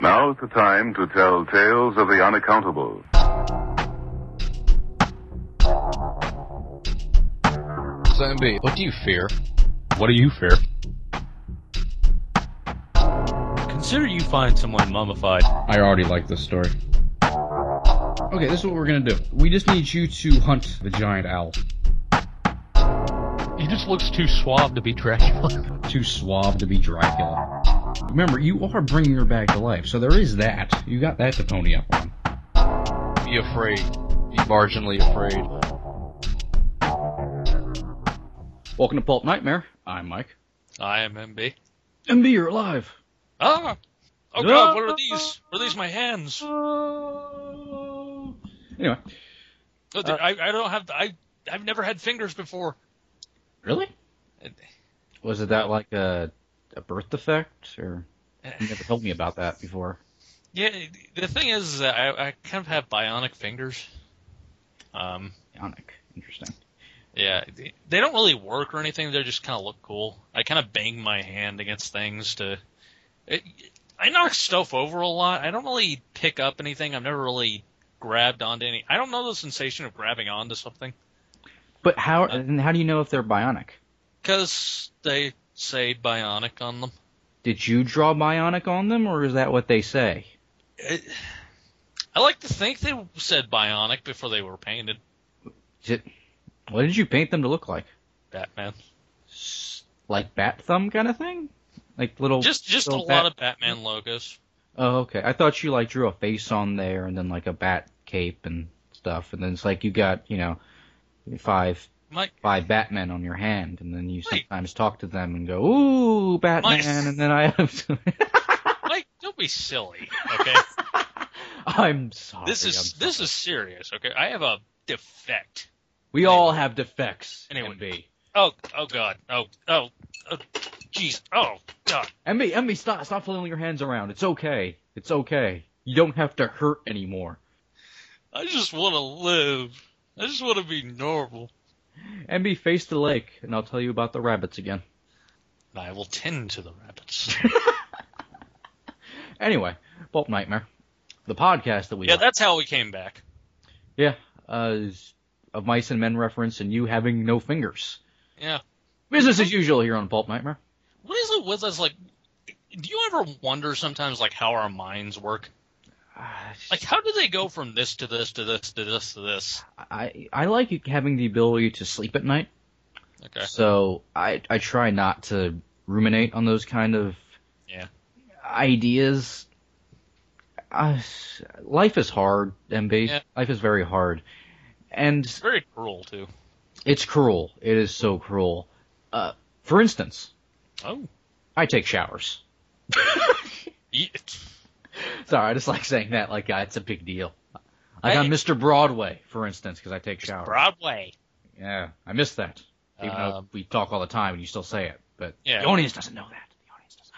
Now's the time to tell tales of the unaccountable. Zombie, what do you fear? What do you fear? Consider you find someone mummified. I already like this story. Okay, this is what we're gonna do. We just need you to hunt the giant owl. He just looks too suave to be Dracula. Too suave to be Dracula. Remember, you are bringing her back to life, so there is that. You got that to pony up on. Be afraid. Be marginally afraid. Welcome to Pulp Nightmare. I'm Mike. I am MB. MB, you're alive. Ah! Oh god, what are these? What are these my hands? Anyway, Oh, they- I, I don't have, I, I've never had fingers before. really? Was it that like a a birth defect, or you never told me about that before? Yeah, the thing is, I, I kind of have bionic fingers. Um, Bionic. Interesting. yeah, they- don't really work or anything. They just kind of look cool. I kind of bang my hand against things to. It, I knock stuff over a lot. I don't really pick up anything. I've never really grabbed onto any. I don't know the sensation of grabbing onto something But how? and how do you know if they're bionic? because they say bionic on them. Did you draw bionic on them, or is that what they say? It, I like to think they said bionic before they were painted. It, what did you paint them to look like? Batman. Like bat thumb kind of thing? Like little. Just just a little lot of Batman logos. Oh, okay. I thought you like drew a face on there, and then like a bat cape and stuff, and then it's like you got you know five Mike, five Batmen on your hand, and then you Wait. sometimes talk to them and go, "Ooh, Batman," My- and then I have to. Mike, don't be silly. Okay, I'm sorry. this is I'm this is serious. Okay, I have a defect. We all have defects. Anyway. MB. Oh oh god. Oh oh. oh, Jeez. Oh god. MB, MB, stop, stop flailing your hands around. It's okay. It's okay. You don't have to hurt anymore. I just want to live. I just want to be normal. MB, face the lake, and I'll tell you about the rabbits again. I will tend to the rabbits. Anyway, Pulp Nightmare, the podcast that we yeah, like. that's how we came back. yeah, uh, of mice and men reference, and you having no fingers. Yeah. Business as usual here on Pulp Nightmare. What is it with us? Like, do you ever wonder sometimes, like, how our minds work? Like, how do they go from this to this to this to this to this? I I like having the ability to sleep at night, Okay. so I I try not to ruminate on those kind of Yeah. ideas. Uh, life is hard, MB. Yeah. Life is very hard, and It's very cruel too. it's cruel. It is so cruel. Uh, for instance, Oh. I take showers. Sorry, I just like saying that like uh, it's a big deal. Like Hey. on Mr. Broadway, for instance, because I take showers. Broadway. Yeah, I miss that. Even though Um, we talk all the time and you still say it, but Yeah. the audience doesn't know that. The audience doesn't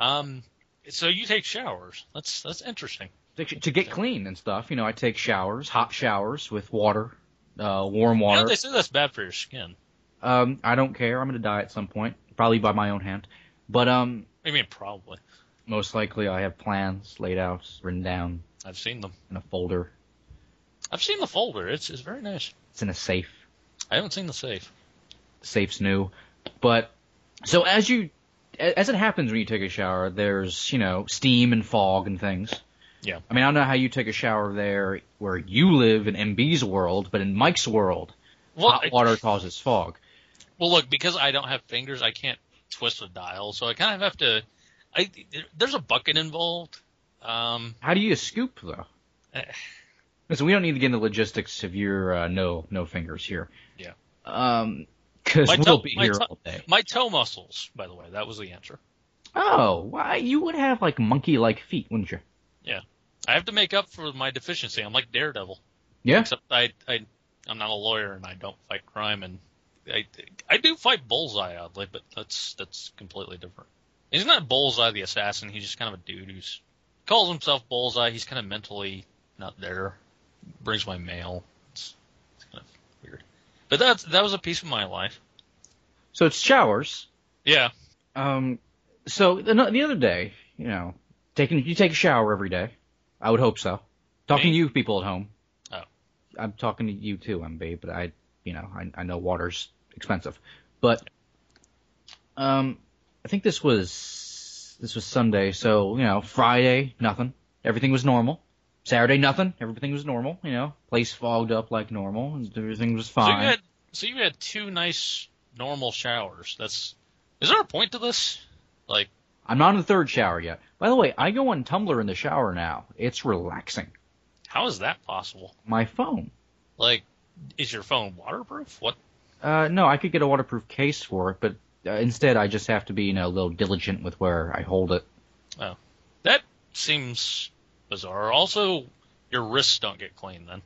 know. Um. So you take showers. That's that's interesting. To- To get clean and stuff, you know, I take showers, hot showers with water, uh, warm You know, water. they say that's bad for your skin. Um, I don't care. I'm gonna die at some point, probably by my own hand. But um, I mean, probably. Most likely I have plans laid out, written down I've seen them. in a folder. I've seen the folder. It's it's very nice. It's in a safe. I haven't seen the safe. The safe's new, but so as you, as it happens when you take a shower, there's you know steam and fog and things. Yeah. I mean, I don't know how you take a shower there where you live in MB's world, but in Mike's world, Well, hot I- water causes fog. Well, look, because I don't have fingers, I can't twist a dial, so I kind of have to. I there's a bucket involved. Um, How do you scoop though? Eh. Listen, we don't need to get into logistics of your uh, no no fingers here. Yeah. Um, because we'll toe- be here toe- all day. my toe muscles, by the way, that was the answer. Oh, why you would have like monkey-like feet, wouldn't you? Yeah, I have to make up for my deficiency. I'm like Daredevil, Yeah. except I I I'm not a lawyer and I don't fight crime, and I I do fight Bullseye oddly, but that's that's completely different. He's not that Bullseye the assassin. He's just kind of a dude who's calls himself Bullseye. He's kind of mentally not there. Brings my mail. It's, it's kind of weird. But that's that was a piece of my life. So it's showers. Yeah. Um, so the, the other day, you know, taking you take a shower every day. I would hope so. Talking Me? to you people at home. Oh. I'm talking to you too, MB, but I, you know, I, I know water's expensive, but um, I think this was this was Sunday, so you know, Friday nothing, everything was normal. Saturday nothing, everything was normal. You know, place fogged up like normal, and everything was fine. So you had so you had two nice normal showers. That's is there a point to this? Like I'm not in the third shower yet. By the way, I go on Tumblr in the shower now. It's relaxing. how is that possible? My phone. Like is your phone waterproof? What? Uh, no, I could get a waterproof case for it, but uh, instead I just have to be, you know, a little diligent with where I hold it. Oh, that seems bizarre. Also, your wrists don't get clean then.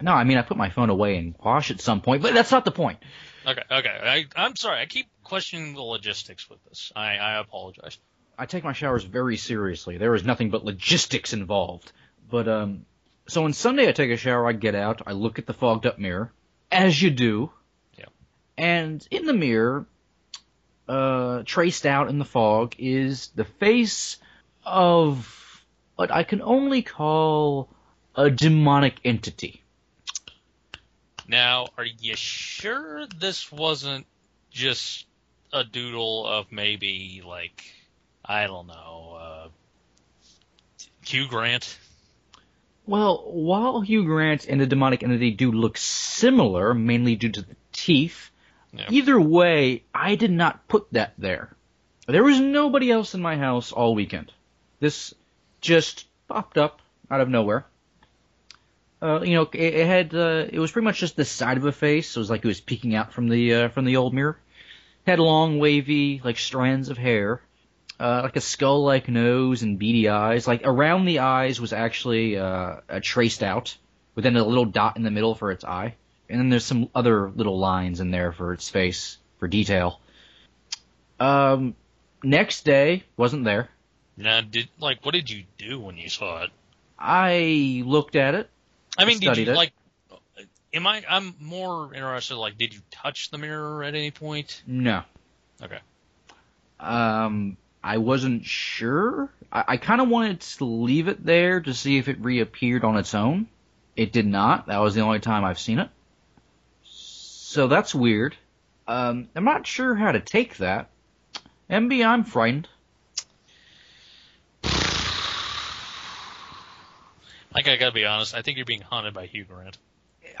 No, I mean I put my phone away and wash at some point, but that's not the point. Okay, okay. I, I'm sorry. I keep questioning the logistics with this. I, I apologize. I take my showers very seriously. There is nothing but logistics involved. But um, so on Sunday I take a shower. I get out. I look at the fogged up mirror, as you do. Yeah. And in the mirror, uh, traced out in the fog is the face of what I can only call a demonic entity. Now, are you sure this wasn't just a doodle of maybe like I don't know, uh, Hugh Grant? Well, while Hugh Grant and the demonic entity do look similar, mainly due to the teeth, Yeah. either way, I did not put that there. There was nobody else in my house all weekend. This just popped up out of nowhere. Uh, you know, it, it had, uh, it was pretty much just the side of a face. It was like it was peeking out from the, uh, from the old mirror. It Had long, wavy, like strands of hair. Uh, like a skull-like nose and beady eyes. Like around the eyes was actually uh, traced out, with then a little dot in the middle for its eye, and then there's some other little lines in there for its face for detail. Um, next day wasn't there. Now, did like what did you do when you saw it? I looked at it. I mean, did you it. like? Am I? I'm more interested. Like, did you touch the mirror at any point? No. Okay. Um, I wasn't sure. I, I kind of wanted to leave it there to see if it reappeared on its own. It did not. That was the only time I've seen it. So that's weird. Um, I'm not sure how to take that. MB, I'm frightened. Like, I gotta be honest. I think you're being haunted by Hugh Grant.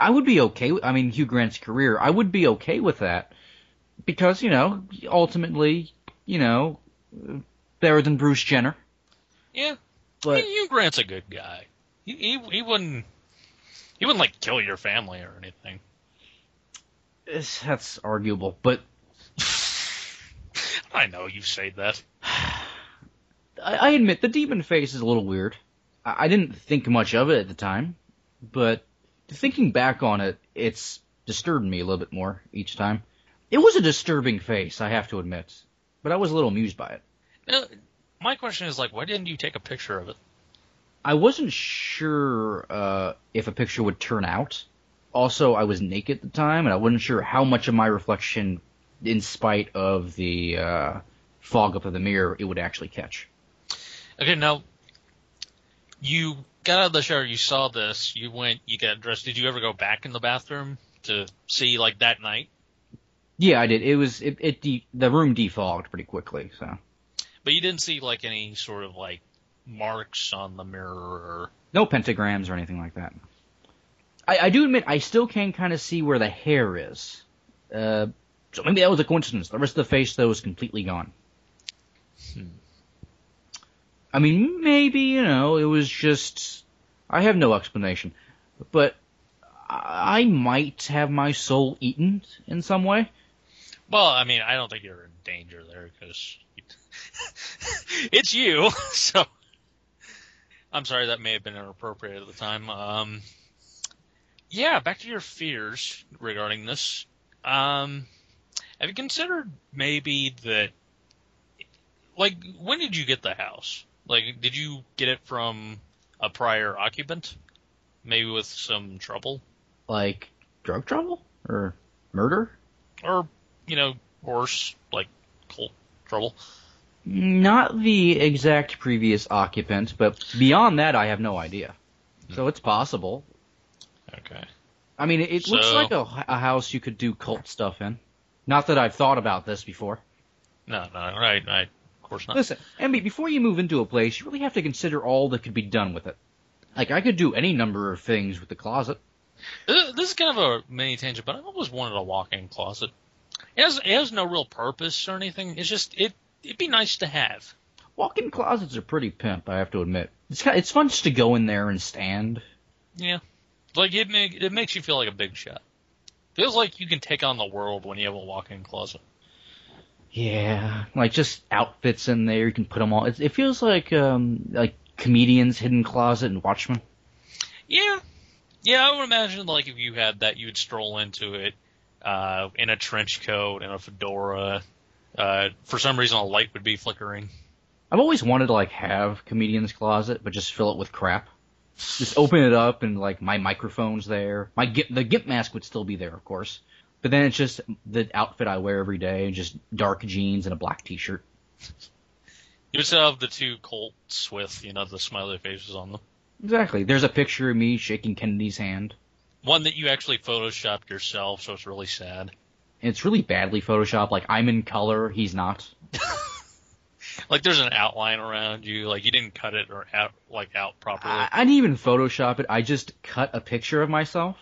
I would be okay. With, I mean, Hugh Grant's career. I would be okay with that because you know, ultimately, you know, better than Bruce Jenner. Yeah, But Hugh Grant's a good guy. He, he he wouldn't he wouldn't like kill your family or anything. It's- that's arguable. But I know you say that. I, I admit the demon face is a little weird. I, I didn't think much of it at the time, but thinking back on it, it's disturbed me a little bit more each time. It was a disturbing face, I have to admit, but I was a little amused by it. Uh, my question is like, why didn't you take a picture of it? I wasn't sure uh, if a picture would turn out. Also, I was naked at the time, and I wasn't sure how much of my reflection, in spite of the uh, fog up of the mirror, it would actually catch. Okay, now you got out of the shower, you saw this, you went, you got dressed. Did you ever go back in the bathroom to see like that night? Yeah, I did. It was it, it de- the room defogged pretty quickly, so But you didn't see like any sort of like marks on the mirror or no pentagrams or anything like that. I, I do admit I still can kind of see where the hair is. Uh, so maybe that was a coincidence. The rest of the face though is completely gone. Hmm. I mean, maybe you know it was just. I have no explanation, but I I might have my soul eaten in some way. Well, I mean, I don't think you're in danger there because it's you. So I'm sorry that may have been inappropriate at the time. Um, yeah, back to your fears regarding this. Um, have you considered maybe that? Like, when did you get the house? Like, did you get it from a prior occupant? Maybe with some trouble, Like drug trouble or murder? or you know, worse, like cult trouble. Not the exact previous occupant, but beyond that, I have no idea. So it's possible. Okay. I mean, it, it looks like a, a house you could do cult stuff in. Not that I've thought about this before. No, no, right, right. Of course not. Listen, Emmy, before you move into a place, you really have to consider all that could be done with it. Like, I could do any number of things with the closet. This this is kind of a mini tangent, but I've always wanted a walk-in closet. It has, it has no real purpose or anything. It's just it it'd be nice to have. Walk-in closets are pretty pimp, I have to admit. It's kind it's fun just to go in there and stand. Yeah, like it make it makes you feel like a big shot. Feels like you can take on the world when you have a walk-in closet. Yeah, like just outfits in there. You can put them all. It, it feels like um like comedians' hidden closet and Watchmen. Yeah, yeah. I would imagine like if you had that, you would stroll into it uh, in a trench coat and a fedora. Uh, for some reason, a light would be flickering. I've always wanted to like have comedian's closet, but just fill it with crap. Just open it up and like my microphone's there. My the gimp mask would still be there, of course. But then it's just the outfit I wear every day, just dark jeans and a black t-shirt. You would still have the two Colts with you know the smiley faces on them. Exactly. There's a picture of me shaking Kennedy's hand. One that you actually photoshopped yourself, so it's really sad. And it's really badly photoshopped. Like I'm in color, he's not. Like there's an outline around you, like you didn't cut it or out like out properly. I, I didn't even Photoshop it. I just cut a picture of myself.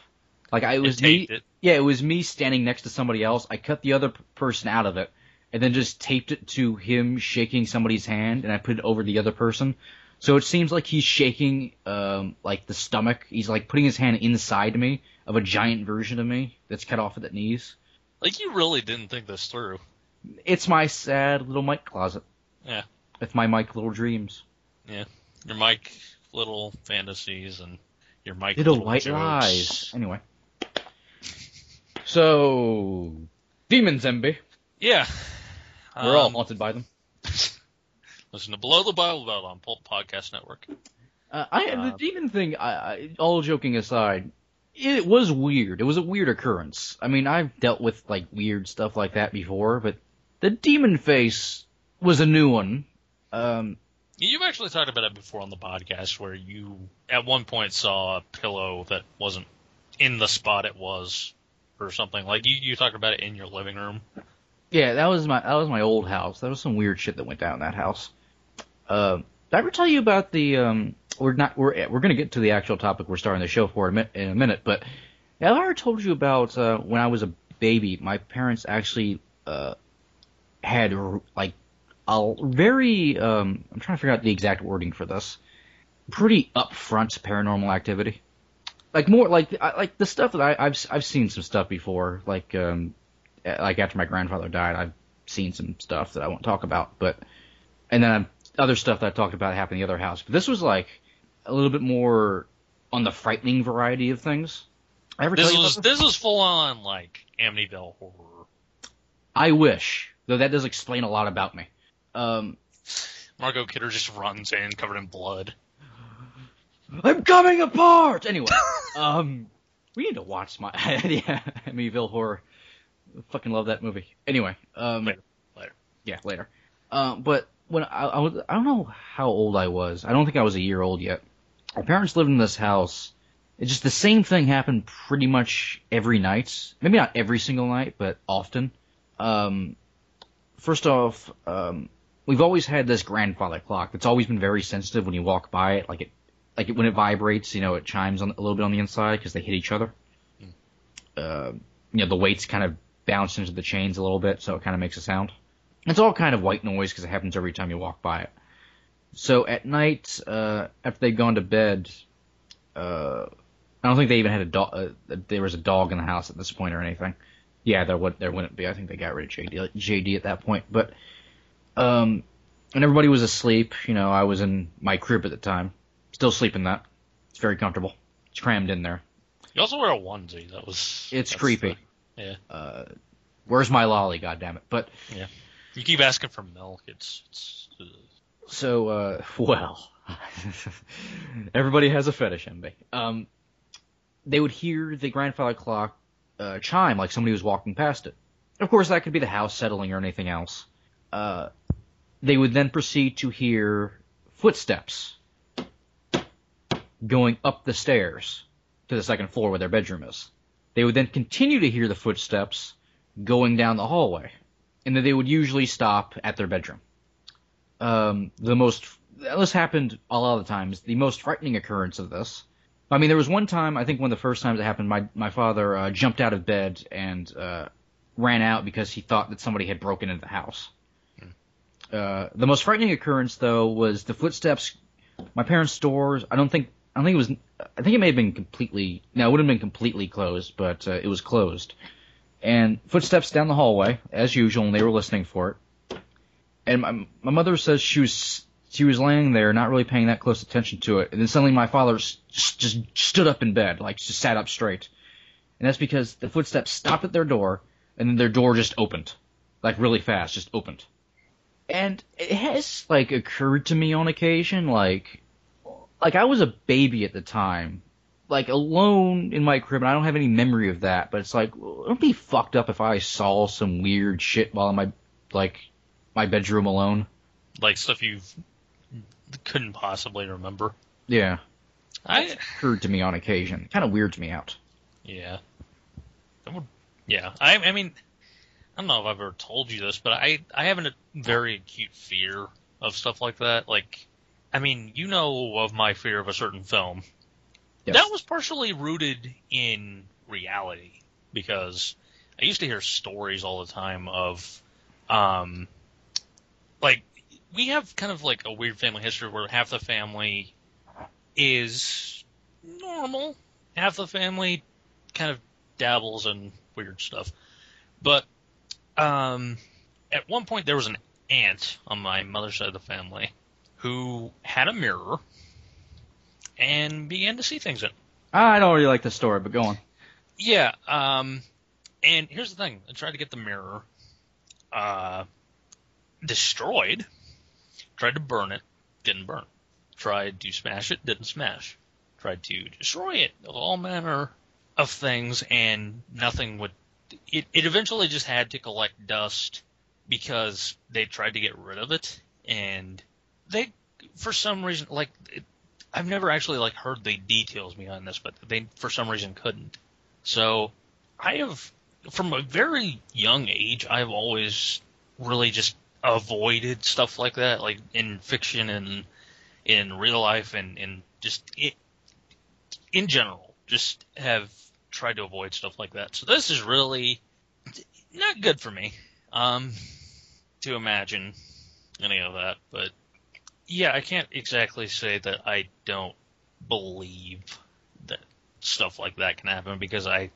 Like I it was me. it. Yeah, it was me standing next to somebody else. I cut the other person out of it, and then just taped it to him shaking somebody's hand, and I put it over the other person. So it seems like he's shaking, um, like the stomach. He's like putting his hand inside me of a giant version of me that's cut off at the knees. Like you really didn't think this through. It's my sad little Mike closet. Yeah. It's my Mike little dreams. Yeah. Your Mike little fantasies and your Mike Little little white jokes. lies. Anyway. So, demons, MB. Yeah. We're all Um, haunted by them. listen to Below the Bible Belt on Pulp Podcast Network. Uh, I Uh, the demon thing. I, I, all joking aside, it was weird. It was a weird occurrence. I mean, I've dealt with like weird stuff like that before, but the demon face was a new one. Um, You've actually talked about it before on the podcast where you at one point saw a pillow that wasn't in the spot it was or something. Like you, you talked about it in your living room. yeah, that was my that was my old house. That was some weird shit that went down in that house. Um, did I ever tell you about the? Um, we're not. We're we're gonna get to the actual topic we're starting the show for in a, in a minute, but have I ever told you about uh, when I was a baby? My parents actually uh, had like a very. Um, I'm trying to figure out the exact wording for this. Pretty upfront paranormal activity. Like more like like the stuff that I, I've I've seen some stuff before. Like um, uh, like after my grandfather died, I've seen some stuff that I won't talk about, but and then other stuff that I talked about happened in the other house. But this was like a little bit more on the frightening variety of things. I ever This was this? this was full on like Amityville horror. I wish, though that does explain a lot about me. Um, Margot Kidder just runs in covered in blood. I'm coming apart. Anyway, um, we need to watch my yeah, Amityville horror. Fucking love that movie. Anyway, um, Later, later. Yeah, later. Um, but when I, I was, I don't know how old I was. I don't think I was a year old yet. My parents lived in this house. It's just the same thing happened pretty much every night. Maybe not every single night, but often. Um, first off, um, we've always had this grandfather clock that's always been very sensitive when you walk by it. Like it, like it, when it vibrates, you know, it chimes on, a little bit on the inside because they hit each other. Uh, you know, the weights kind of bounce into the chains a little bit, so it kind of makes a sound. It's all kind of white noise because it happens every time you walk by it. So at night, uh, after they'd gone to bed, uh, I don't think they even had a dog. Uh, there was a dog in the house at this point or anything. Yeah, there would there wouldn't be. I think they got rid of JD, JD at that point. But um, and everybody was asleep. You know, I was in my crib at the time, still sleeping that. It's very comfortable. It's crammed in there. You also wear a onesie. That was It's creepy. the- yeah. Uh, where's my lolly? God damn it! But yeah, You keep asking for milk. It's it's. uh, So, uh, well, everybody has a fetish, MB. Um, they would hear the grandfather clock uh, chime like somebody was walking past it. Of course, that could be the house settling or anything else. Uh, they would then proceed to hear footsteps going up the stairs to the second floor where their bedroom is. They would then continue to hear the footsteps going down the hallway, and then they would usually stop at their bedroom. Um, the most this happened a lot of the times. The most frightening occurrence of this. I mean, there was one time I think one of the first times it happened. My my father uh, jumped out of bed and uh, ran out because he thought that somebody had broken into the house. Uh, the most frightening occurrence, though, was the footsteps. My parents' doors. I don't think. I think it was. I think it may have been completely. No, it wouldn't have been completely closed, but uh, it was closed. And footsteps down the hallway, as usual, and they were listening for it. And my my mother says she was she was laying there, not really paying that close attention to it, and then suddenly my father s- just stood up in bed, like just sat up straight. And that's because the footsteps stopped at their door, and then their door just opened, like really fast, just opened. And it has like occurred to me on occasion, like, like I was a baby at the time, like alone in my crib, and I don't have any memory of that. But it's like, well, it'd be fucked up if I saw some weird shit while in my like my bedroom alone. Like stuff you couldn't possibly remember. Yeah, I occurred to me on occasion. Kind of weirds me out. yeah. That would, yeah. I I mean, I don't know if I've ever told you this, but I I have a very acute fear of stuff like that. Like, I mean, you know of my fear of a certain film. Yes. That was partially rooted in reality because I used to hear stories all the time of, um, like we have kind of like a weird family history where half the family is normal, half the family kind of dabbles in weird stuff. But um, at one point there was an aunt on my mother's side of the family who had a mirror and began to see things in. it. I don't really like the story, but go on. Yeah, um, and here's the thing: I tried to get the mirror uh, destroyed. Tried to burn it, didn't burn. Tried to smash it, didn't smash. Tried to destroy it, all manner of things, and nothing would. It, it eventually just had to collect dust because they tried to get rid of it, and they, for some reason, like it, I've never actually like heard the details behind this, but they for some reason couldn't. So I have, from a very young age, I've always really just avoided stuff like that, like in fiction and in real life and, and just it, in general, just have tried to avoid stuff like that. So this is really not good for me, um, to imagine any of that, but yeah, I can't exactly say that I don't believe that stuff like that can happen because I,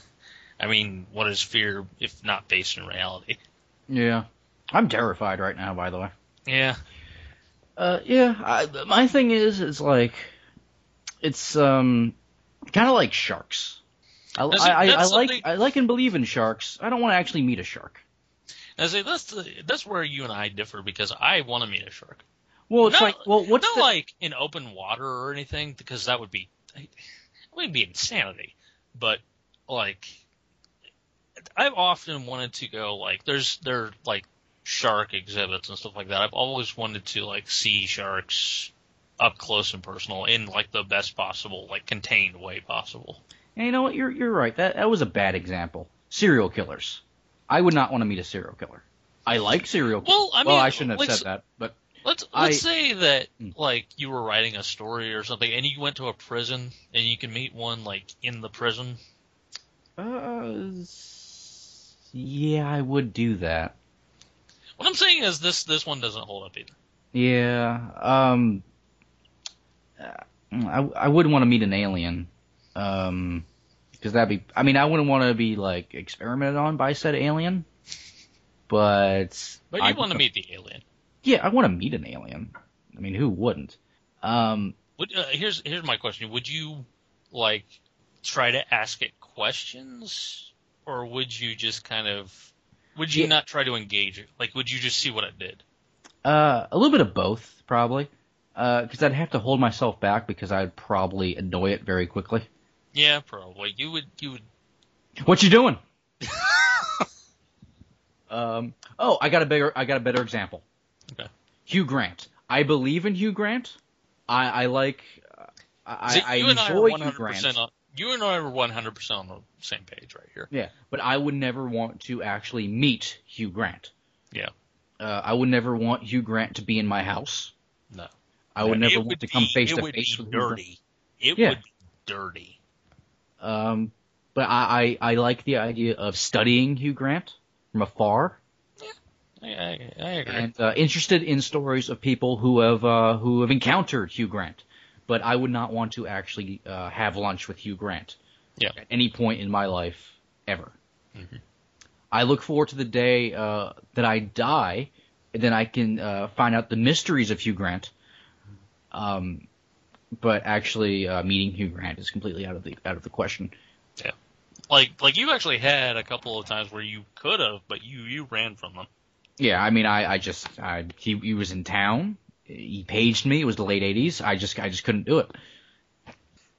I mean, what is fear if not based in reality? Yeah, I'm terrified right now. By the way. Yeah, Uh, yeah. I, my thing is, is like, it's um, kind of like sharks. I, That's- I, I, like something- I like and believe in sharks. I don't want to actually meet a shark. I say that's the, that's where you and I differ because I want to meet a shark. Well, it's Not- like, well, what's not the, like in open water or anything because that would be, it would be insanity. But like, I've often wanted to go like there's there are, like shark exhibits and stuff like that. I've always wanted to like see sharks up close and personal in like the best possible like contained way possible. And you know what? You're you're right. That that was a bad example. Serial killers. I would not want to meet a serial killer. I like serial. Well, I mean, well, I shouldn't have like, said that, but Let's let's say that Mm. like you were writing a story or something, and you went to a prison, and you can meet one like in the prison. uh, yeah, I would do that. What I'm saying is this this one doesn't hold up either. Yeah. Um. I I wouldn't want to meet an alien. Um. Because that'd be. I mean, I wouldn't want to be like experimented on by said alien. But. But you want to meet the alien. Yeah, I want to meet an alien. I mean, who wouldn't? Um. Would, uh, here's here's my question: Would you like try to ask it questions, or would you just kind of would you Yeah. not try to engage it? Like, would you just see what it did? Uh, a little bit of both, probably. Uh, because I'd have to hold myself back because I'd probably annoy it very quickly. Yeah, probably. You would you would. What you doing? um. Oh, I got a bigger. I got a better example. Okay. Hugh Grant. I believe in Hugh Grant. I, I like. I, See, I and I enjoy Hugh 100 Grant. on. You and I are 100 percent on the same page right here. Yeah, but I would never want to actually meet Hugh Grant. Yeah. Uh, I would never want Hugh Grant to be in my house. No. I would never would want to be- come face to face be with Hugh Grant. dirty. It Yeah. would be dirty. Um, but I, I, I like the idea of studying Hugh Grant from afar I, I, I agree. and uh, interested in stories of people who have uh, who have encountered Hugh Grant. But I would not want to actually uh, have lunch with Hugh Grant Yeah. at any point in my life ever. Mhm. I look forward to the day uh, that I die, and then I can uh, find out the mysteries of Hugh Grant. Um, but actually, uh, meeting Hugh Grant is completely out of the out of the question. Yeah, like like you actually had a couple of times where you could have, but you you ran from them. Yeah, I mean, I, I just, I, he, he was in town. He paged me. It was the late '80s. I just, I just couldn't do it.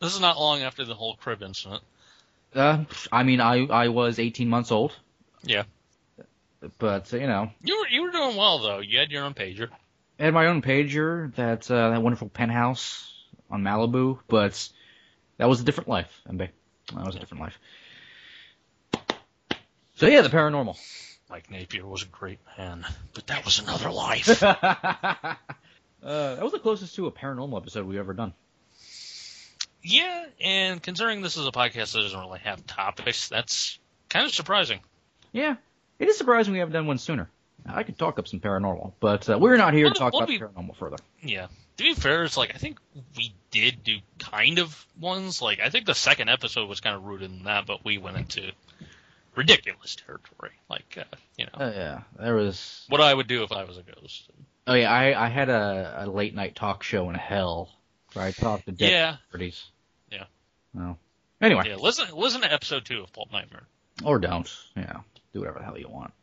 This is not long after the whole crib incident. Uh, I mean, I, I was 18 months old, Yeah. but you know, You were you were doing well though. You had your own pager. I had my own pager. That, uh, that wonderful penthouse on Malibu. But that was a different life, MB. That was a different life. So yeah, the paranormal. Mike Napier was a great man, but that was another life. uh, that was the closest to a paranormal episode we've ever done. yeah, and considering this is a podcast that doesn't really have topics, that's kind of surprising. Yeah, it is surprising we haven't done one sooner. I could talk up some paranormal, but uh, we're not here to talk well, about we- paranormal further. Yeah. To be fair, it's like I think we did do kind of ones. Like I think the second episode was kind of rooted in that, but we went into ridiculous territory. Like uh, you know Oh yeah, there was. what I would do if I was a ghost. Oh yeah, I I had a, a late night talk show in hell where I talked to dead Yeah. celebrities. Yeah. No. Anyway, Yeah, listen listen to episode two of Pulp Nightmare. or don't. Yeah, do whatever the hell you want.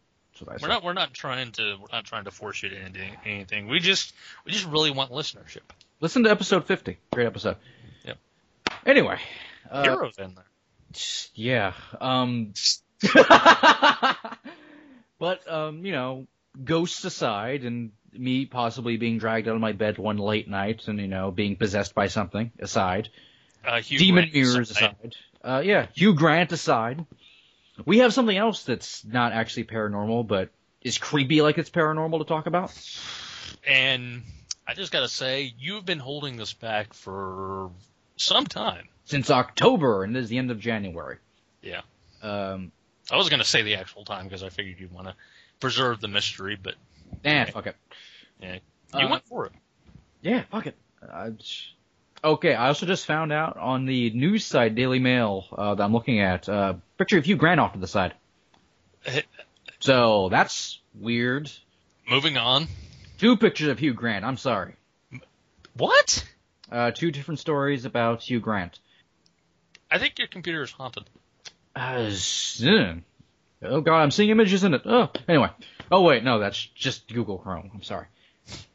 That's what I We're not we're not trying to we're not trying to force you to anything. anything. We just we just really want listenership. Listen to episode fifty. Great episode. Yep. Anyway. Uh, Heroes in there. Yeah. Um. but um, you know, ghosts aside, and me possibly being dragged out of my bed one late night, and you know, being possessed by something aside, Uh, demon Grant mirrors aside. aside, uh, yeah, Hugh Grant aside, we have something else that's not actually paranormal, but is creepy like it's paranormal to talk about. And I just gotta say, you've been holding this back for some time. Since October, and it is the end of January. Yeah. Um, I was gonna say the actual time because I figured you'd want to preserve the mystery, but eh, fuck it. yeah, you Uh, went for it. Yeah, fuck it. Uh, sh- okay, I also just found out on the news site Daily Mail uh, that I'm looking at, uh, picture of Hugh Grant off to the side. So that's weird. Moving on. Two pictures of Hugh Grant. I'm sorry. What? Uh, two different stories about Hugh Grant. I think your computer is haunted. Uh, oh god, I'm seeing images in it. Oh, anyway. Oh wait, no, that's just Google Chrome. I'm sorry.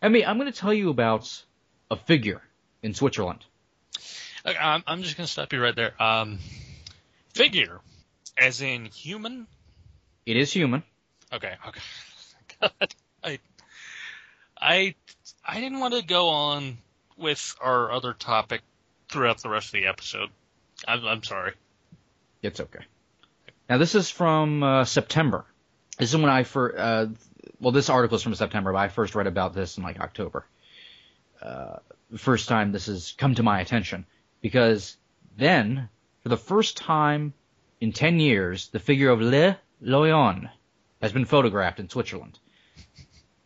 I mean, I'm going to tell you about a figure in Switzerland. Okay, I'm, I'm just gonna stop you right there. Um, figure, as in human. It is human. Okay. Okay. God, I, I, I didn't want to go on with our other topic throughout the rest of the episode. I'm, I'm sorry. It's okay. Now this is from uh, September. This is when I first. Uh, well, this article is from September, but I first read about this in like October. Uh, the first time this has come to my attention because then, for the first time in ten years, the figure of Le Lion has been photographed in Switzerland.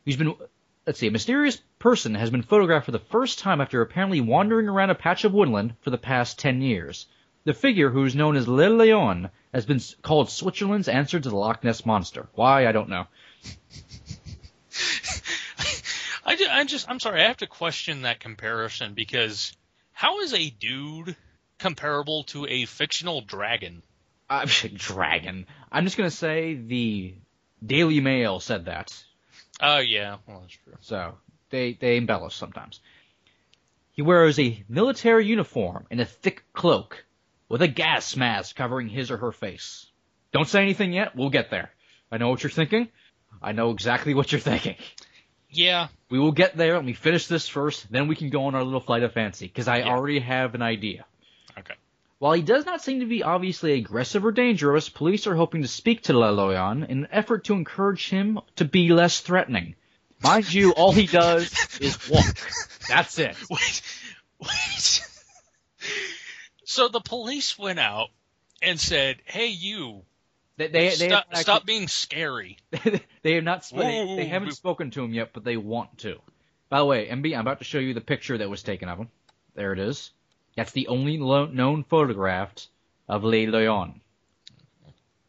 He's been. Let's see, a mysterious person has been photographed for the first time after apparently wandering around a patch of woodland for the past ten years. The figure, who is known as Le Lion, has been called Switzerland's answer to the Loch Ness Monster. Why, I don't know. I, ju- I just, I'm sorry. I have to question that comparison because how is a dude comparable to a fictional dragon? Uh, dragon. I'm just gonna say the Daily Mail said that, Oh yeah, well that's true. so they they embellish sometimes. He wears a military uniform and a thick cloak, with a gas mask covering his or her face. Don't say anything yet. We'll get there. I know what you're thinking. I know exactly what you're thinking. Yeah. We will get there. Let me finish this first, then we can go on our little flight of fancy, because I Yeah. already have an idea. Okay. While he does not seem to be obviously aggressive or dangerous, police are hoping to speak to Le Loyon in an effort to encourage him to be less threatening. Mind you, all he does is walk. That's it. Wait, wait. so the police went out and said, "Hey, you, They, they, they stop, have stop being scary." they have not they, they haven't spoken to him yet, but they want to. By the way, MB, I'm about to show you the picture that was taken of him. There it is. That's the only lo- known photograph of Le Lion.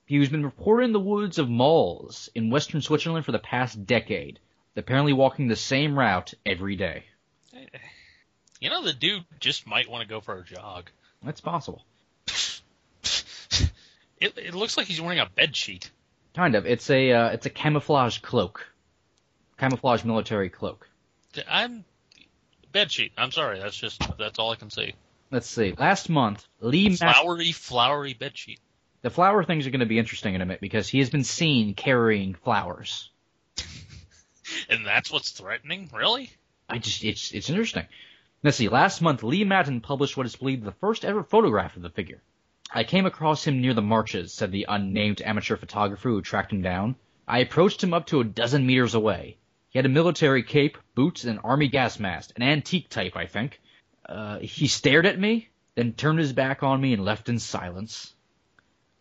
He's been reported in the woods of Mols in western Switzerland for the past decade, apparently walking the same route every day. Eh. You know, the dude just might want to go for a jog. That's possible. It, it looks like he's wearing a bed sheet. Kind of. It's a uh, it's a camouflage cloak, camouflage military cloak. I'm bed sheet. I'm sorry. That's just that's all I can see. Let's see. Last month, Lee Mas- Flowery, flowery bed sheet. the flower things are going to be interesting in a minute because he has been seen carrying flowers. And that's what's threatening, really? I just it's it's interesting. Let's see. Last month, Le Matin published what is believed the first ever photograph of the figure. I came across him near the marches, said the unnamed amateur photographer who tracked him down. I approached him up to a dozen meters away. He had a military cape, boots, and an army gas mask, an antique type, I think. Uh, he stared at me, then turned his back on me and left in silence.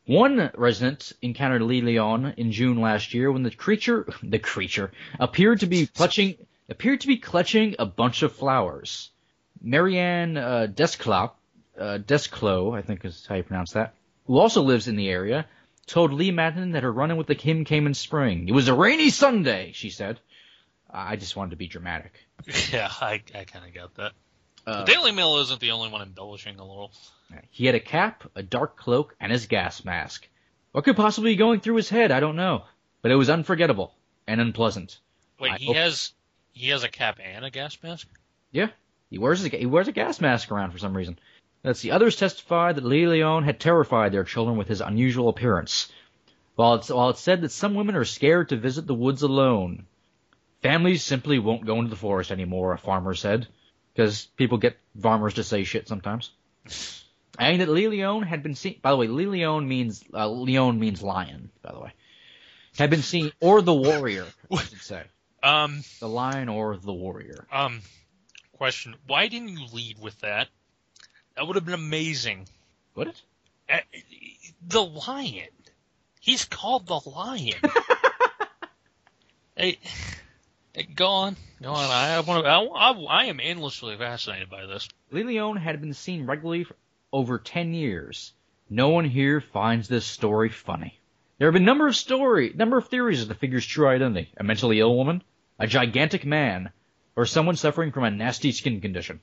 One resident encountered Lee Leon in June last year when the creature, the creature, appeared to be clutching, appeared to be clutching a bunch of flowers. Marianne uh, Desclop, uh, Desclo, I think is how you pronounce that, who also lives in the area, told Le Matin that her run-in with the Kim came in spring. It was a rainy Sunday, she said. I just wanted to be dramatic. Yeah, I I kind of got that. Uh, the Daily Mail isn't the only one embellishing a little. He had a cap, a dark cloak, and his gas mask. What could possibly be going through his head? I don't know. But it was unforgettable and unpleasant. Wait, I he hope- has he has a cap and a gas mask. Yeah, he wears a, he wears a gas mask around for some reason. Let's see. Others testified that Lee Leon had terrified their children with his unusual appearance. While it's, while it's said that some women are scared to visit the woods alone, families simply won't go into the forest anymore, a farmer said. Because people get farmers to say shit sometimes. and that Lee Leon had been seen, by the way, Lee Leon means, uh, Leon means lion, by the way. Had been seen, or the warrior, I should say. Um, The lion or the warrior. um, question: Why didn't you lead with that? That would have been amazing. Would it? Uh, The lion. He's called the lion. hey, hey, go on, go on. I want to. I, I, I am endlessly fascinated by this. Lee Leon had been seen regularly for over 10 years. No one here finds this story funny. There have been a number of story, number of theories of the figure's true identity. A mentally ill woman, a gigantic man, or someone suffering from a nasty skin condition.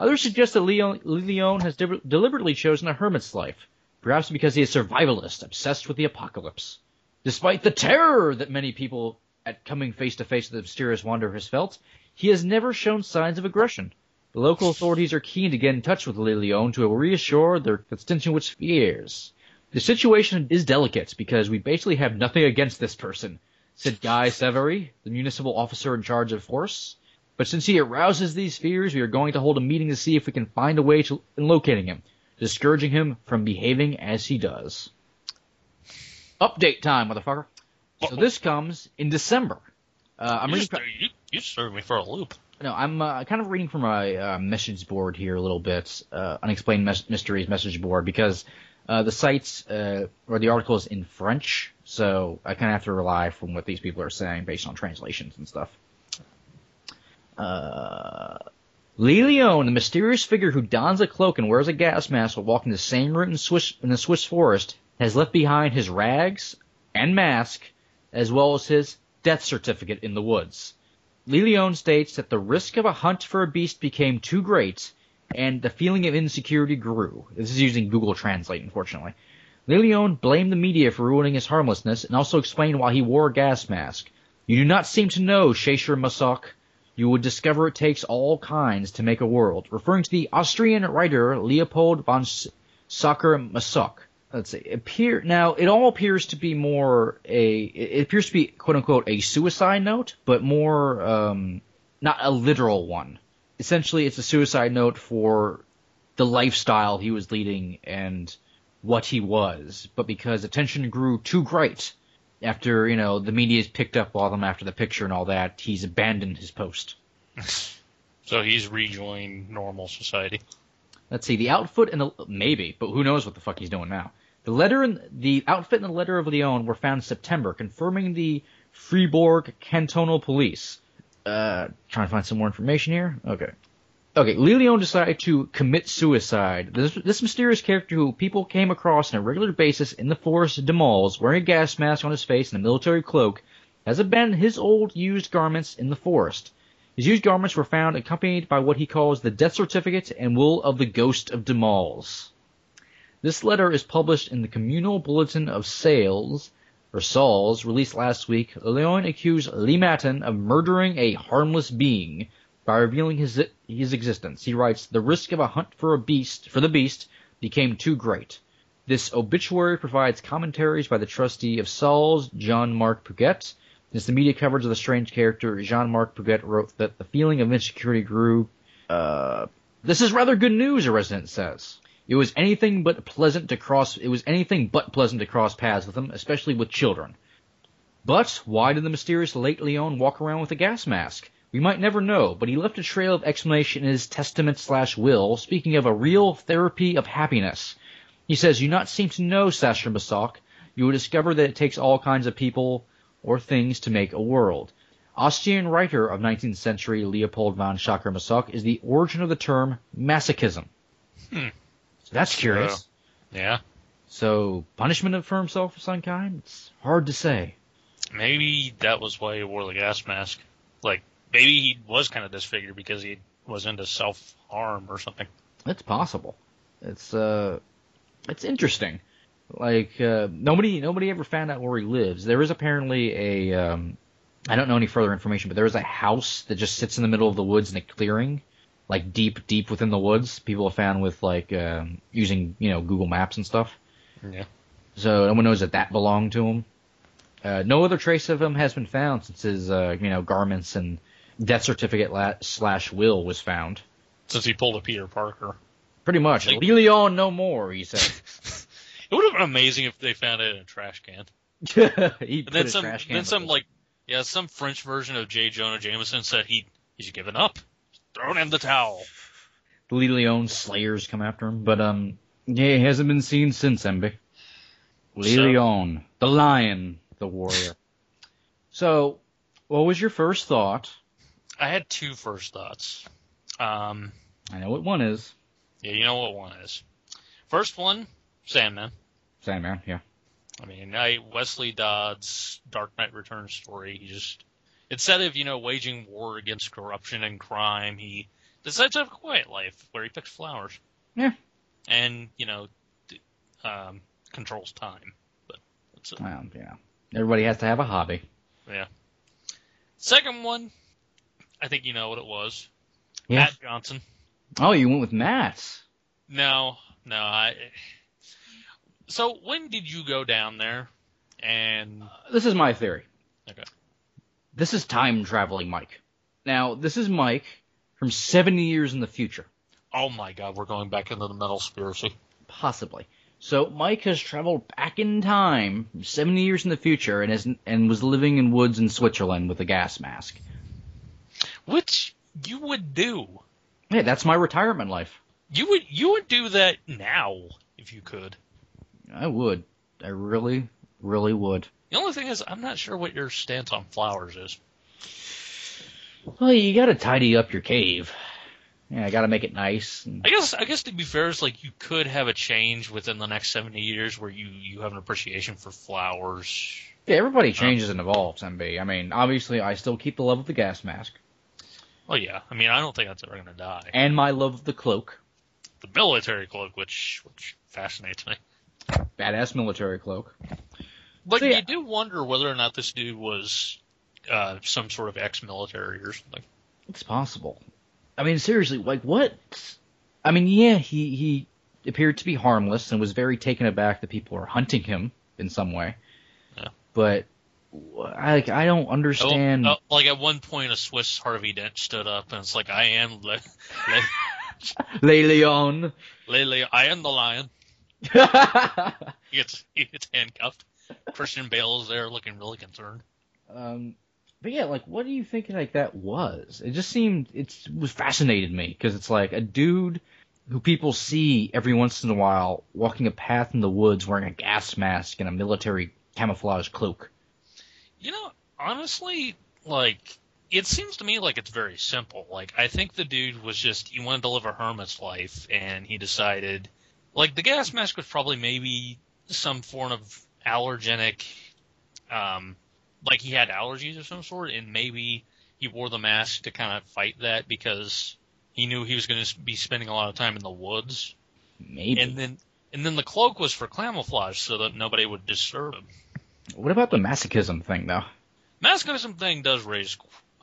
Others suggest that Leon, Leon has de- deliberately chosen a hermit's life, perhaps because he is a survivalist obsessed with the apocalypse. Despite the terror that many people at coming face to face with the mysterious wanderer has felt, he has never shown signs of aggression. The local authorities are keen to get in touch with Leon to reassure their constituents' fears. The situation is delicate because we basically have nothing against this person, said Guy Severi, the municipal officer in charge of force. But since he arouses these fears, we are going to hold a meeting to see if we can find a way to in locating him, discouraging him from behaving as he does. Update time, motherfucker. So this comes in December. Uh, I'm you, reading. just, you, you just threw me for a loop. No, I'm uh, kind of reading from my uh, message board here a little bit, uh, unexplained mes- mysteries message board, because uh, the site's uh, or the article is in French, so I kind of have to rely from what these people are saying based on translations and stuff. Uh, Lee Leon, the mysterious figure who dons a cloak and wears a gas mask while walking the same route in, Swiss, in the Swiss forest, has left behind his rags and mask, as well as his death certificate in the woods. Leon states that the risk of a hunt for a beast became too great, and the feeling of insecurity grew. This is using Google Translate, unfortunately. Leon blamed the media for ruining his harmlessness, and also explained why he wore a gas mask. You do not seem to know, Sacher Masoch. You would discover it takes all kinds to make a world, referring to the Austrian writer Leopold von Sacher Masoch, let's see, appear now it all appears to be more a it appears to be quote unquote a suicide note, but more um, not a literal one. Essentially, it's a suicide note for the lifestyle he was leading and what he was, but because attention grew too great after you know the media's picked up on him after the picture and all that, he's abandoned his post. So he's rejoined normal society. Let's see, the outfit and the maybe, but who knows what the fuck he's doing now. The letter and the outfit and the letter of Leon were found in September, confirming the Fribourg cantonal police. Uh, trying to find some more information here. Okay. Okay, Le Loyon decided to commit suicide. This, this mysterious character who people came across on a regular basis in the forest de Maules, wearing a gas mask on his face and a military cloak, has abandoned his old used garments in the forest. His used garments were found accompanied by what he calls the death certificate and will of the ghost of de Maules. This letter is published in the Communal Bulletin of Sales, or Sauls, released last week. Leon accused Le Matin of murdering a harmless being by revealing his his existence. He writes, "The risk of a hunt for a beast for the beast became too great." This obituary provides commentaries by the trustee of Sauls, Jean-Marc Puget, since the media coverage of the strange character, Jean-Marc Puget wrote that the feeling of insecurity grew. Uh, this is rather good news, a resident says. It was anything but pleasant to cross. It was anything but pleasant to cross paths with him, especially with children. But why did the mysterious late Leon walk around with a gas mask? We might never know, but he left a trail of explanation in his testament slash will, speaking of a real therapy of happiness. He says, "You not seem to know, Sacher Masoch. You will discover that it takes all kinds of people or things to make a world. Austrian writer of 19th century Leopold von Sacher-Masoch is the origin of the term masochism. Hmm. So that's curious. Yeah. So punishment for himself of some kind? It's hard to say. Maybe that was why he wore the gas mask. Like maybe he was kind of disfigured because he was into self harm or something. It's possible. It's uh, it's interesting. Like uh, nobody nobody ever found out where he lives. There is apparently a um, I don't know any further information, but there is a house that just sits in the middle of the woods in a clearing, like deep deep within the woods. People have found with like um, using you know Google Maps and stuff. Yeah. So no one knows that that belonged to him. Uh, no other trace of him has been found since his uh, you know garments and death certificate la- slash will was found. Since he pulled a Peter Parker. Pretty much. Like- Leon no more, he said. It would have been amazing if they found it in a trash can. he put then a some, trash can then some it. like, yeah, some French version of J. Jonah Jameson said he he's given up, thrown in the towel. the Leon Slayers come after him, but um, yeah, he hasn't been seen since Emby. Lee So- Leon, the lion, the warrior. so, what was your first thought? I had two first thoughts. Um, I know what one is. yeah, you know what one is. First one, Sandman. Sandman, yeah. I mean, I, Wesley Dodd's Dark Knight Returns story, he just, instead of, you know, waging war against corruption and crime, he decides to have a quiet life where he picks flowers. Yeah. And, you know, um, controls time. But that's it. Well, yeah. Everybody has to have a hobby. Yeah. Second one, I think you know what it was. Yeah. Matt Johnson. Oh, you went with Matt. No, no, I. So when did you go down there? And This is my theory. Okay. This is time traveling Mike. Now, this is Mike from 70 years in the future. oh my God, we're going back into the metal conspiracy. Possibly. So Mike has traveled back in time, 70 years in the future, and is and was living in woods in Switzerland with a gas mask. Which you would do. Hey, that's my retirement life. You would you would do that now if you could. I would. I really, really would. The only thing is, I'm not sure what your stance on flowers is. Well, you gotta tidy up your cave. Yeah, I gotta make it nice. And, I guess I guess to be fair, it's like you could have a change within the next 70 years where you you have an appreciation for flowers. yeah, everybody uh, changes and evolves, MB. I mean, obviously, I still keep the love of the gas mask Oh yeah, I mean I don't think that's ever going to die. and my love of the cloak. The military cloak, which which fascinates me. Badass military cloak. But So, yeah. you do wonder whether or not this dude was uh, some sort of ex-military or something. It's possible. I mean, seriously, like what? I mean, yeah, he he appeared to be harmless and was very taken aback that people were hunting him in some way. Yeah. But like I don't understand. Oh, like at one point, a Swiss Harvey Dent stood up and it's like, "I am Le, Le, Le Leon. Le, Le I am the lion." He gets he gets handcuffed. Christian Bale is there, looking really concerned. um, but yeah, like, what do you think like that was? It just seemed it was fascinated me because it's like a dude who people see every once in a while walking a path in the woods wearing a gas mask and a military camouflage cloak. You know, honestly, like it seems to me like it's very simple. Like I think the dude was just he wanted to live a hermit's life, and he decided, like the gas mask was probably maybe some form of allergenic, um, like he had allergies of some sort, and maybe he wore the mask to kind of fight that because he knew he was going to be spending a lot of time in the woods, Maybe. and then and then the cloak was for camouflage so that nobody would disturb him. What about the masochism thing though? Masochism thing does raise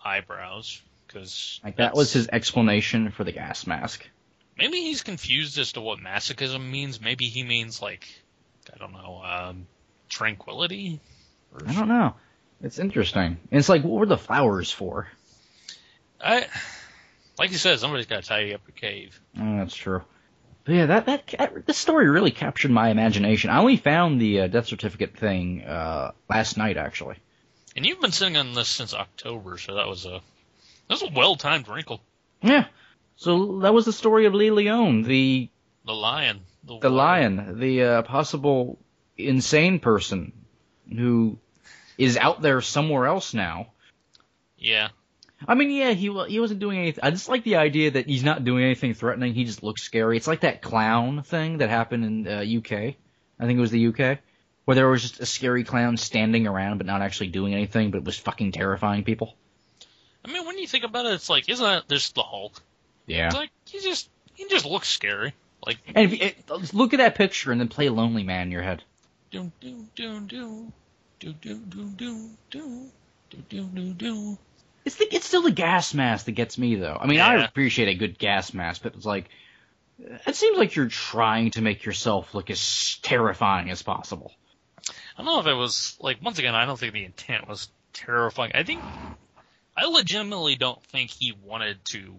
eyebrows because Like that was his explanation for the gas mask. Maybe he's confused as to what masochism means. Maybe he means like I don't know, um, tranquility. Or I don't know. It's interesting. And it's like, what were the flowers for? I, like you said, somebody's got to tidy up your cave. Oh, that's true. Yeah, that that that- this story really captured my imagination. I only found the uh, death certificate thing uh, last night, actually. And you've been sitting on this since October, so that was a that was a well timed wrinkle. Yeah. So that was the story of Le Loyon, the The lion. the warrior. lion, the uh, possible insane person who is out there somewhere else now. Yeah. I mean, yeah, he wa- he wasn't doing anything. I just like the idea that he's not doing anything threatening. He just looks scary. It's like that clown thing that happened in uh, UK. I think it was the UK, where there was just a scary clown standing around but not actually doing anything, but it was fucking terrifying people. I mean, when you think about it, it's like, isn't that this the Hulk? Yeah. It's like he just he just looks scary. Like And if you, it, look at that picture and then play Lonely Man in your head. do do do do do do do do do do do do do. It's the, it's still the gas mask that gets me though. I mean, I appreciate a good gas mask, but it's like it seems like you're trying to make yourself look as terrifying as possible. I don't know if it was like once again. I don't think the intent was terrifying. I think I legitimately don't think he wanted to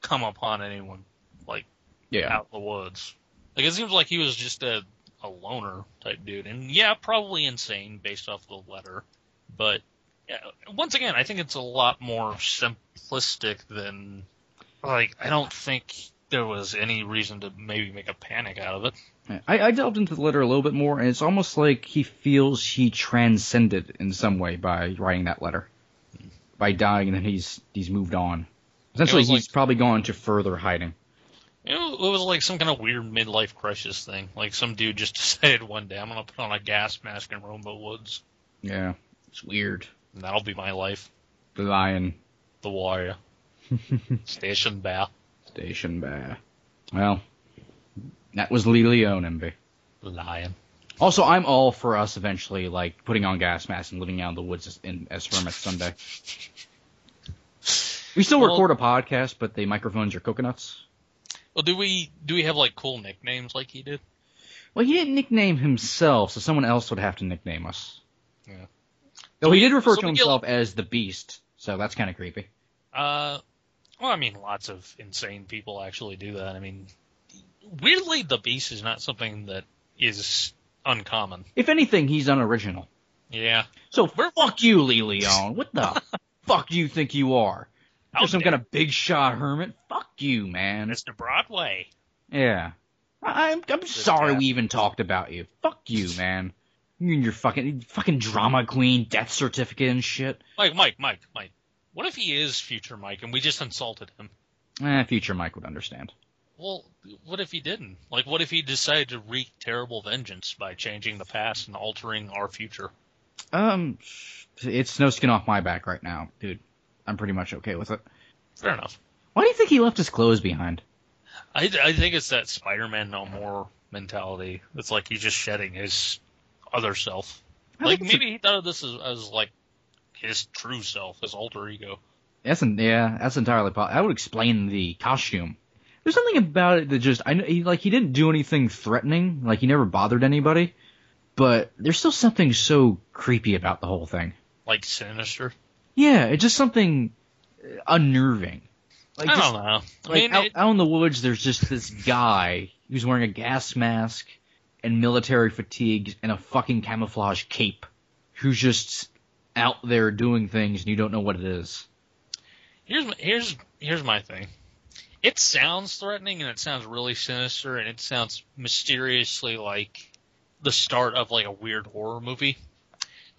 come upon anyone like Yeah. out in the woods. Like it seems like he was just a a loner type dude, and yeah, probably insane based off the letter. But yeah, once again, I think it's a lot more simplistic than like I don't think there was any reason to maybe make a panic out of it. I, I delved into the letter a little bit more, and it's almost like he feels he transcended in some way by writing that letter, by dying, and then he's he's moved on. Essentially, he's like- probably gone to further hiding. You know, it was like some kind of weird midlife crisis thing. Like some dude just decided one day I'm gonna put on a gas mask and roam the woods, Yeah, it's weird. And that'll be my life. The lion The warrior, station bear, station bear. Well, that was Le Loyon, MB. lion. Also, I'm all for us eventually, like putting on gas masks and living out in the woods as, in, as hermits someday. We still Well- record a podcast, but the microphones are coconuts. Well, do we do we have like cool nicknames like he did? Well, he didn't nickname himself, so someone else would have to nickname us. Yeah. Though he did refer So to get- himself as the Beast, so that's kind of creepy. Uh, well, I mean, lots of insane people actually do that. I mean, weirdly, the beast is not something that is uncommon. If anything, he's unoriginal. Yeah. So fuck you, Le Loyon. What the fuck do you think you are? You're some dare kind of big shot hermit? Fuck you, man. Mr. Broadway. Yeah. I'm I'm sorry we even talked about you. Fuck you, man. You and your fucking fucking drama queen, death certificate and shit. Mike, Mike, Mike, Mike. What if he is future Mike and we just insulted him? Eh, future Mike would understand. Well, what if he didn't? Like, what if he decided to wreak terrible vengeance by changing the past and altering our future? Um, it's no skin off my back right now, dude. I'm pretty much okay with it. Fair enough. Why do you think he left his clothes behind? I, I think it's that Spider-Man no more mentality. It's like he's just shedding his other self. I Like think it's a- maybe he thought of this as, as like his true self, his alter ego. That's an, yeah, that's entirely possible. That would explain the costume. There's something about it that just I know he, like he didn't do anything threatening, like he never bothered anybody, but there's still something so creepy about the whole thing. Like sinister. Yeah, it's just something uh, unnerving. Like I just- don't know. I like mean, out, it- out in the woods, there's just this guy who's wearing a gas mask and military fatigues and a fucking camouflage cape, who's just out there doing things and you don't know what it is. here's my, here's here's my thing. It sounds threatening and it sounds really sinister and it sounds mysteriously like the start of like a weird horror movie.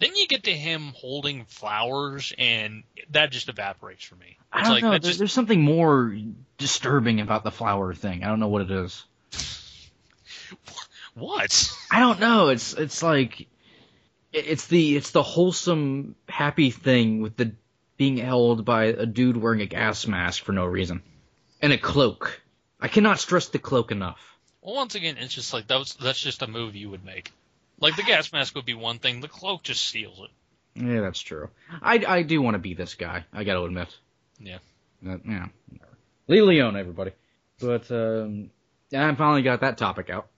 Then you get to him holding flowers and that just evaporates for me. I don't like know. that there- just There's something more disturbing about the flower thing. I don't know what it is. what? I don't know. It's it's like it's the it's the wholesome happy thing with the being held by a dude wearing a gas mask for no reason and a cloak. I cannot stress the cloak enough. Well, once again, it's just like that was, that's just a move you would make. Like the gas mask would be one thing, the cloak just seals it. Yeah, that's true. I, I do want to be this guy. I got to admit. Yeah. That, yeah. Le Loyon, everybody. But um, I finally got that topic out.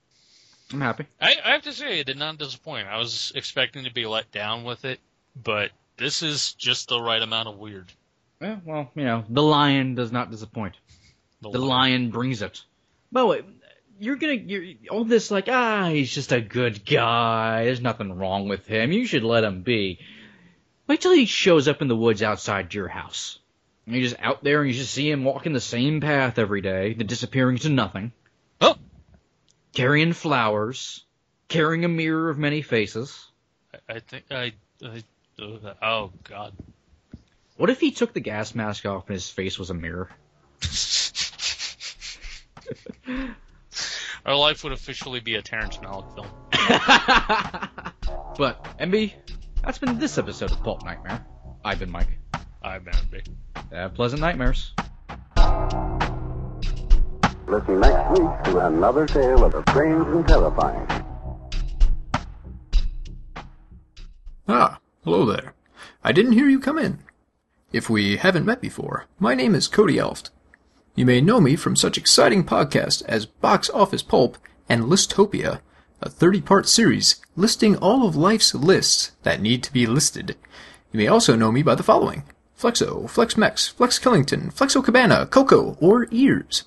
I'm happy. I, I have to say, it did not disappoint. I was expecting to be let down with it, but this is just the right amount of weird. Yeah, well, you know, the lion does not disappoint. The lion brings it. By the way, you're gonna you're all this like ah he's just a good guy. There's nothing wrong with him. You should let him be. Wait till he shows up in the woods outside your house. And you're just out there and you just see him walking the same path every day, then disappearing to nothing. Oh. Carrying flowers, carrying a mirror of many faces. I, I think I, I oh god. What if he took the gas mask off and his face was a mirror? Our life would officially be a Terrence Malick film. but MB, that's been this episode of Pulp Nightmare. I've been Mike. I've been big. Have pleasant nightmares. Listen next week to another tale of the strange and terrifying. Ah, hello there. I didn't hear you come in. If we haven't met before, my name is Cody Elft. You may know me from such exciting podcasts as Box Office Pulp and Listopia, a 30-part series listing all of life's lists that need to be listed. You may also know me by the following. Flexo, FlexMex, Flex Killington, Flexo Cabana, Coco, or Ears.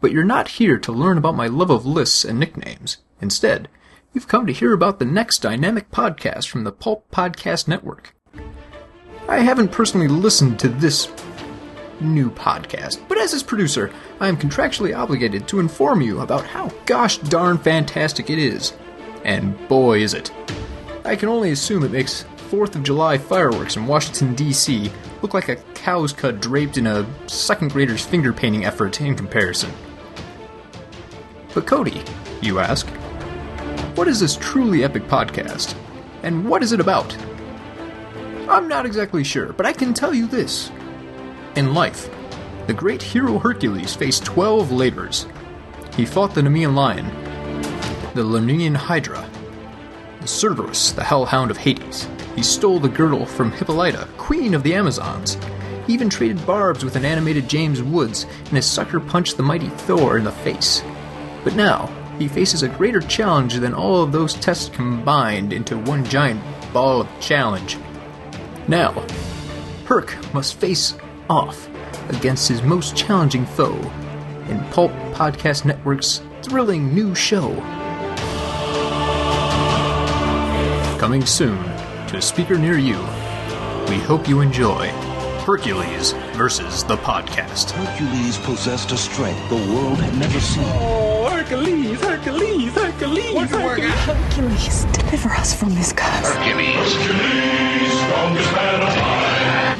But you're not here to learn about my love of lists and nicknames. Instead, you've come to hear about the next dynamic podcast from the Pulp Podcast Network. I haven't personally listened to this new podcast, but as its producer, I am contractually obligated to inform you about how gosh darn fantastic it is. And boy is it. I can only assume it makes 4th of July fireworks in Washington, D.C. look like a cow's cut draped in a second grader's finger painting effort in comparison. But Cody, you ask, what is this truly epic podcast? And what is it about? I'm not exactly sure, but I can tell you this. In life, the great hero Hercules faced 12 labors. He fought the Nemean lion, the Lernaean hydra, the Cerberus, the hellhound of Hades. He stole the girdle from Hippolyta, queen of the Amazons. He even traded barbs with an animated James Woods, and his sucker punched the mighty Thor in the face. But now, he faces a greater challenge than all of those tests combined into one giant ball of challenge. Now, Herc must face off against his most challenging foe in Pulp Podcast Network's thrilling new show. Coming soon to a speaker near you. We hope you enjoy Hercules versus the podcast. Hercules possessed a strength the world had never seen. Hercules, deliver us from this curse.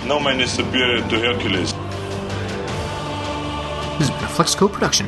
No man is superior to Hercules. This has been a Flexco production.